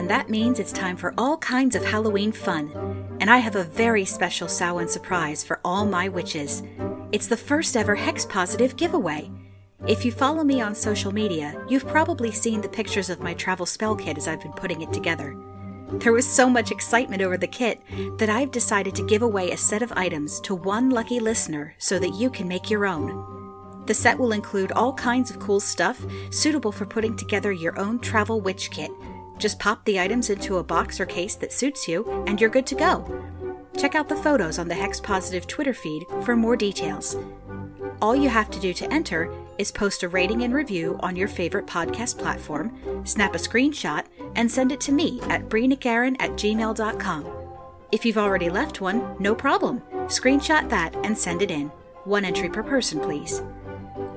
and that means it's time for all kinds of Halloween fun. And I have a very special Samhain surprise for all my witches. It's the first ever Hex Positive giveaway. If you follow me on social media, you've probably seen the pictures of my travel spell kit as I've been putting it together. There was so much excitement over the kit that I've decided to give away a set of items to one lucky listener so that you can make your own. The set will include all kinds of cool stuff suitable for putting together your own travel witch kit. Just pop the items into a box or case that suits you, and you're good to go. Check out the photos on the Hex Positive Twitter feed for more details. All you have to do to enter is post a rating and review on your favorite podcast platform, snap a screenshot, and send it to me at breenagarin at gmail.com. If you've already left one, no problem. Screenshot that and send it in. One entry per person, please.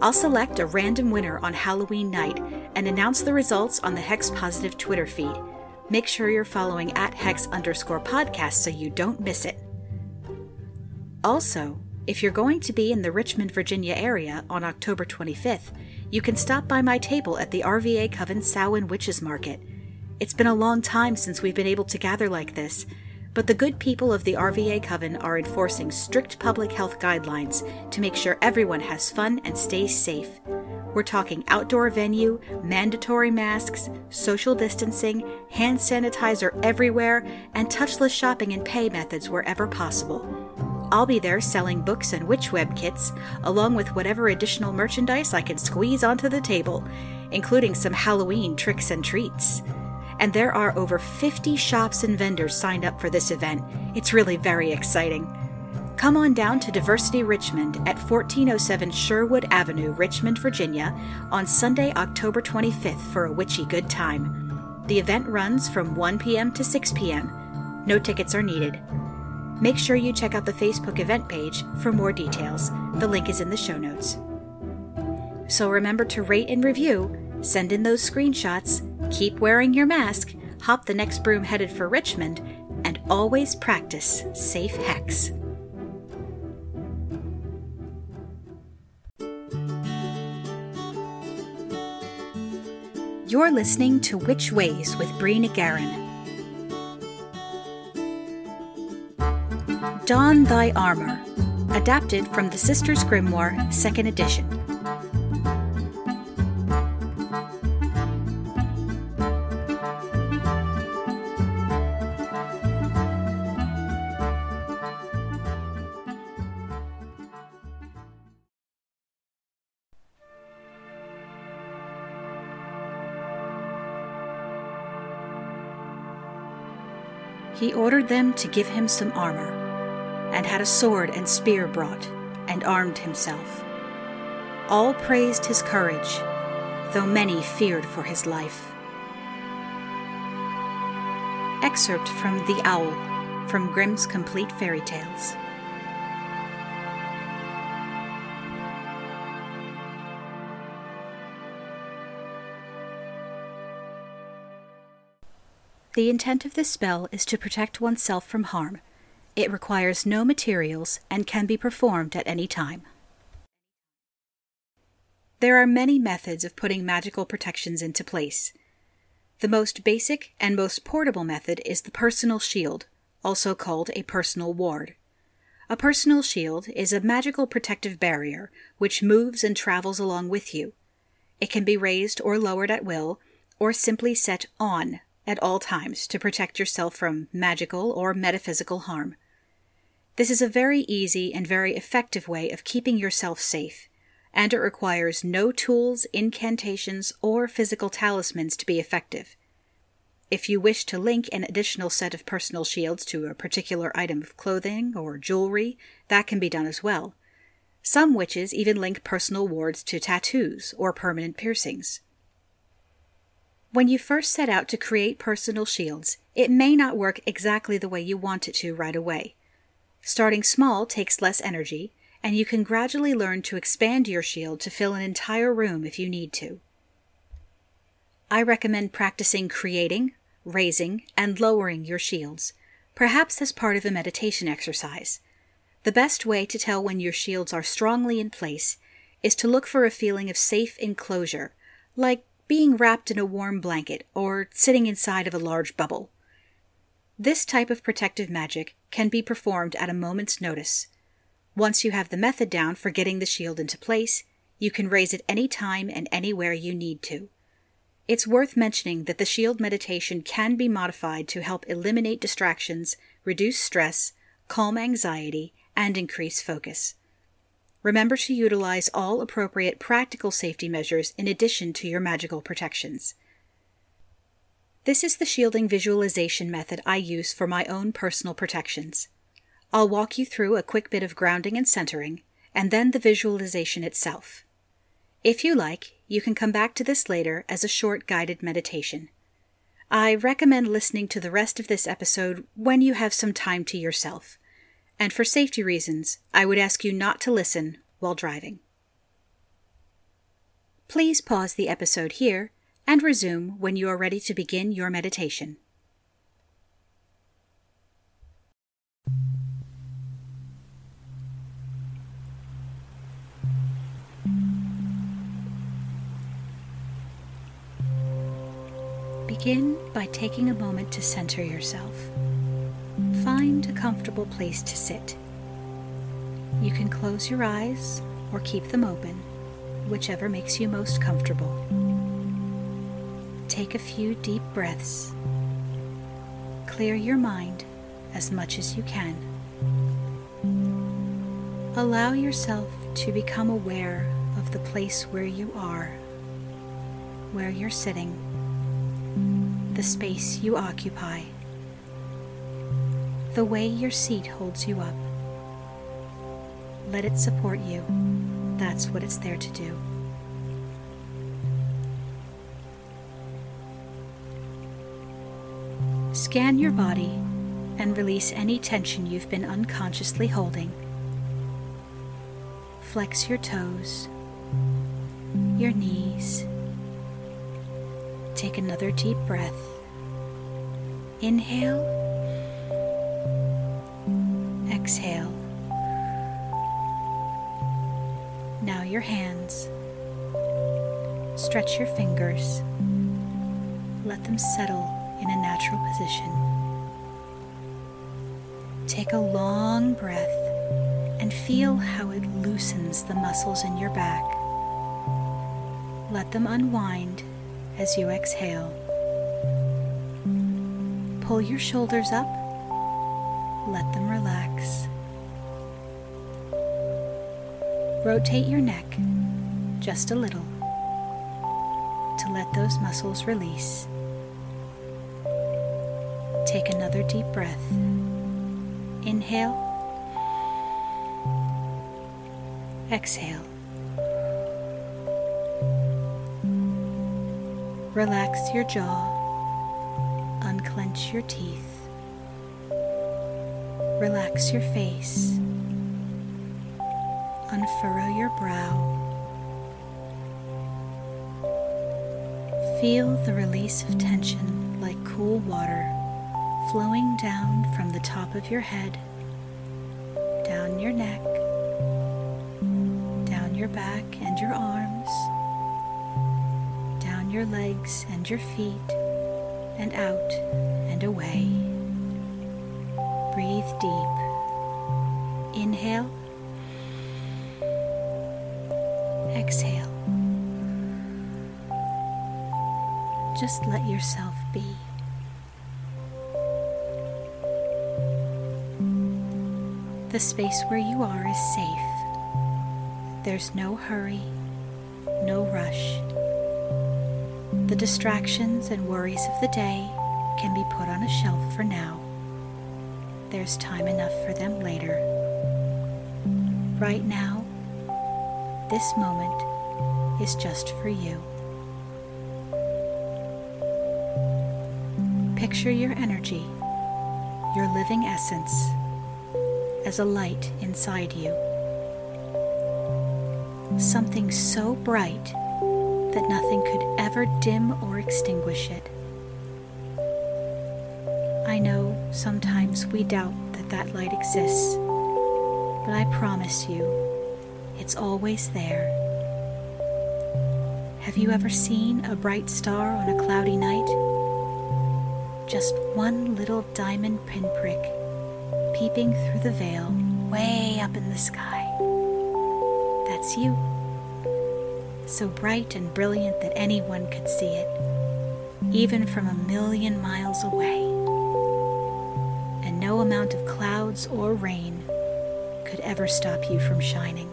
I'll select a random winner on Halloween night and announce the results on the Hex Positive Twitter feed. Make sure you're following at Hex underscore podcast so you don't miss it. Also, if you're going to be in the Richmond, Virginia area on October 25th, you can stop by my table at the RVA Coven Samhain Witches Market. It's been a long time since we've been able to gather like this, but the good people of the RVA Coven are enforcing strict public health guidelines to make sure everyone has fun and stays safe. We're talking outdoor venue, mandatory masks, social distancing, hand sanitizer everywhere, and touchless shopping and pay methods wherever possible. I'll be there selling books and witch web kits, along with whatever additional merchandise I can squeeze onto the table, including some Halloween tricks and treats and there are over 50 shops and vendors signed up for this event. It's really very exciting. Come on down to Diversity Richmond at 1407 Sherwood Avenue, Richmond, Virginia, on Sunday, October 25th for a witchy good time. The event runs from 1 p.m. to 6 p.m. No tickets are needed. Make sure you check out the Facebook event page for more details. The link is in the show notes. So remember to rate and review, send in those screenshots, keep wearing your mask, hop the next broom headed for Richmond, and always practice safe hex. You're listening to Witch Ways with Brina Garin. Don Thy Armor, adapted from the Sisters Grimoire, 2nd edition. Ordered them to give him some armor, and had a sword and spear brought, and armed himself. All praised his courage, though many feared for his life. Excerpt from The Owl from Grimm's Complete Fairy Tales. The intent of this spell is to protect oneself from harm. It requires no materials and can be performed at any time. There are many methods of putting magical protections into place. The most basic and most portable method is the personal shield, also called a personal ward. A personal shield is a magical protective barrier which moves and travels along with you. It can be raised or lowered at will, or simply set on at all times to protect yourself from magical or metaphysical harm. This is a very easy and very effective way of keeping yourself safe, and it requires no tools, incantations, or physical talismans to be effective. If you wish to link an additional set of personal shields to a particular item of clothing or jewelry, that can be done as well. Some witches even link personal wards to tattoos or permanent piercings. When you first set out to create personal shields, It may not work exactly the way you want it to right away. Starting small takes less energy, and you can gradually learn to expand your shield to fill an entire room if you need to. I recommend practicing creating, raising, and lowering your shields, perhaps as part of a meditation exercise. The best way to tell when your shields are strongly in place is to look for a feeling of safe enclosure, like being wrapped in a warm blanket or sitting inside of a large bubble. This type of protective magic can be performed at a moment's notice. Once you have the method down for getting the shield into place, you can raise it any time and anywhere you need to. It's worth mentioning that the shield meditation can be modified to help eliminate distractions, reduce stress, calm anxiety, and increase focus. Remember to utilize all appropriate practical safety measures in addition to your magical protections. This is the shielding visualization method I use for my own personal protections. I'll walk you through a quick bit of grounding and centering, and then the visualization itself. If you like, you can come back to this later as a short guided meditation. I recommend listening to the rest of this episode when you have some time to yourself and for safety reasons, I would ask you not to listen while driving. Please pause the episode here and resume when you are ready to begin your meditation. Begin by taking a moment to center yourself. Comfortable place to sit. You can close your eyes or keep them open, whichever makes you most comfortable. Take a few deep breaths. Clear your mind as much as you can. Allow yourself to become aware of the place where you are, where you're sitting, the space you occupy the way your seat holds you up. Let it support you. That's what it's there to do. Scan your body and release any tension you've been unconsciously holding. Flex your toes, your knees. Take another deep breath. Inhale exhale. Now your hands. Stretch your fingers. Let them settle in a natural position. Take a long breath and feel how it loosens the muscles in your back. Let them unwind as you exhale. Pull your shoulders up let them relax. Rotate your neck just a little to let those muscles release. Take another deep breath. Inhale. Exhale. Relax your jaw. Unclench your teeth. Relax your face. Unfurrow your brow. Feel the release of tension like cool water flowing down from the top of your head, down your neck, down your back and your arms, down your legs and your feet, and out and away. Breathe deep. Inhale. Exhale. Just let yourself be. The space where you are is safe. There's no hurry, no rush. The distractions and worries of the day can be put on a shelf for now there's time enough for them later. Right now, this moment is just for you. Picture your energy, your living essence, as a light inside you. Something so bright that nothing could ever dim or extinguish it. I know sometimes we doubt that that light exists, but I promise you, it's always there. Have you ever seen a bright star on a cloudy night? Just one little diamond pinprick peeping through the veil way up in the sky. That's you. So bright and brilliant that anyone could see it, even from a million miles away. No amount of clouds or rain could ever stop you from shining.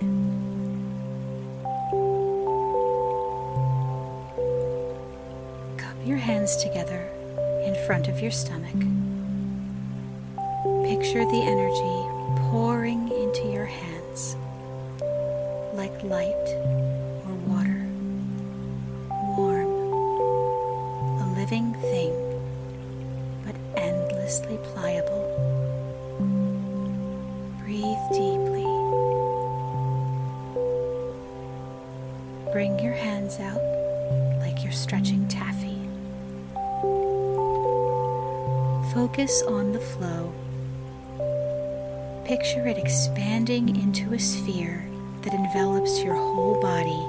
Cup your hands together in front of your stomach. Picture the energy pouring into your hands like light or water, warm, a living thing, but endlessly pliable. Focus on the flow. Picture it expanding into a sphere that envelops your whole body,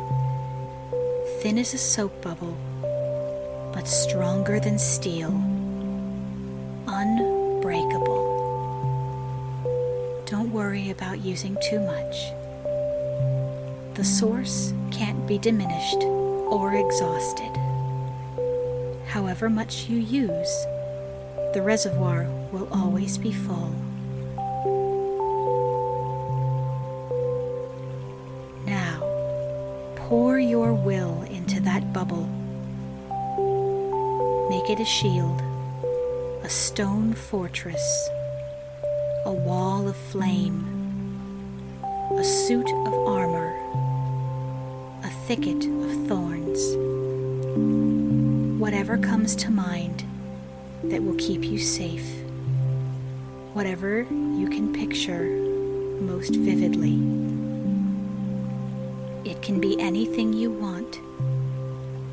thin as a soap bubble, but stronger than steel, unbreakable. Don't worry about using too much. The source can't be diminished or exhausted. However much you use, the reservoir will always be full. Now, pour your will into that bubble. Make it a shield, a stone fortress, a wall of flame, a suit of armor, a thicket of thorns. Whatever comes to mind that will keep you safe, whatever you can picture most vividly. It can be anything you want.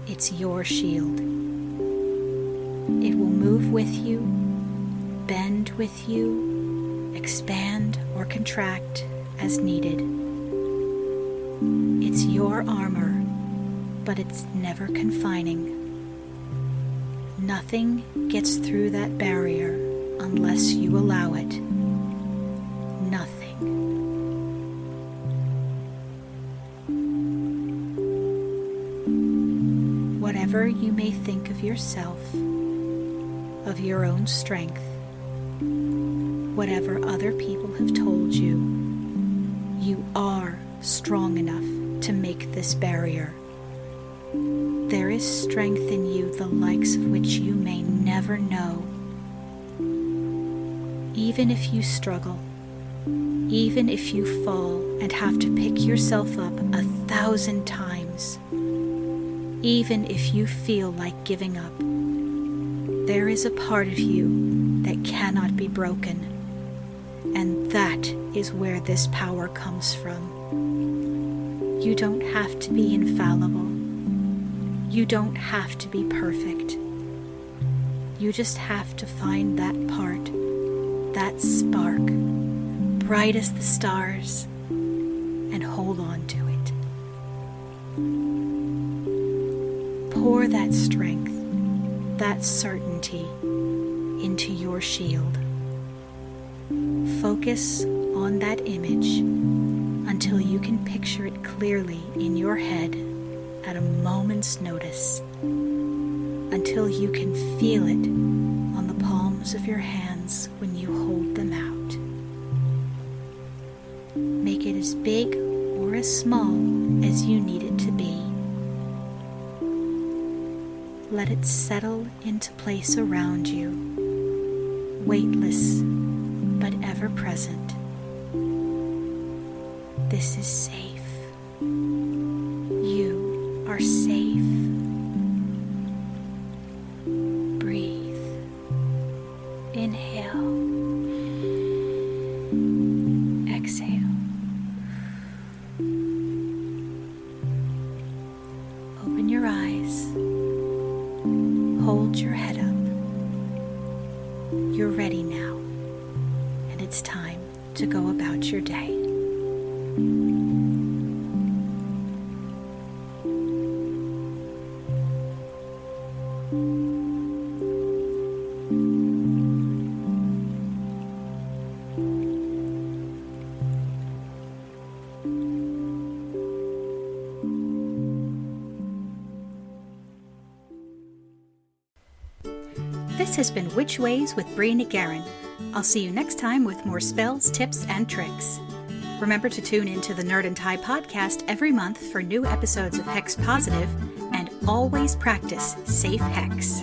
It's your shield. It will move with you, bend with you, expand or contract as needed. It's your armor, but it's never confining. Nothing gets through that barrier unless you allow it. Nothing. Whatever you may think of yourself, of your own strength, whatever other people have told you, you are strong enough to make this barrier. There is strength in you, the likes of which you may never know. Even if you struggle, even if you fall and have to pick yourself up a thousand times, even if you feel like giving up, there is a part of you that cannot be broken. And that is where this power comes from. You don't have to be infallible. You don't have to be perfect. You just have to find that part, that spark, bright as the stars, and hold on to it. Pour that strength, that certainty into your shield. Focus on that image until you can picture it clearly in your head at a moment's notice, until you can feel it on the palms of your hands when you hold them out. Make it as big or as small as you need it to be. Let it settle into place around you, weightless but ever present. This is safe are safe. Breathe. Inhale. Exhale. Open your eyes. Hold your head up. You're ready now, and it's time to go about your day. This has been Witch Ways with Brina Guerin. I'll see you next time with more spells, tips, and tricks. Remember to tune in to the Nerd and Tie podcast every month for new episodes of Hex Positive, and always practice safe hex.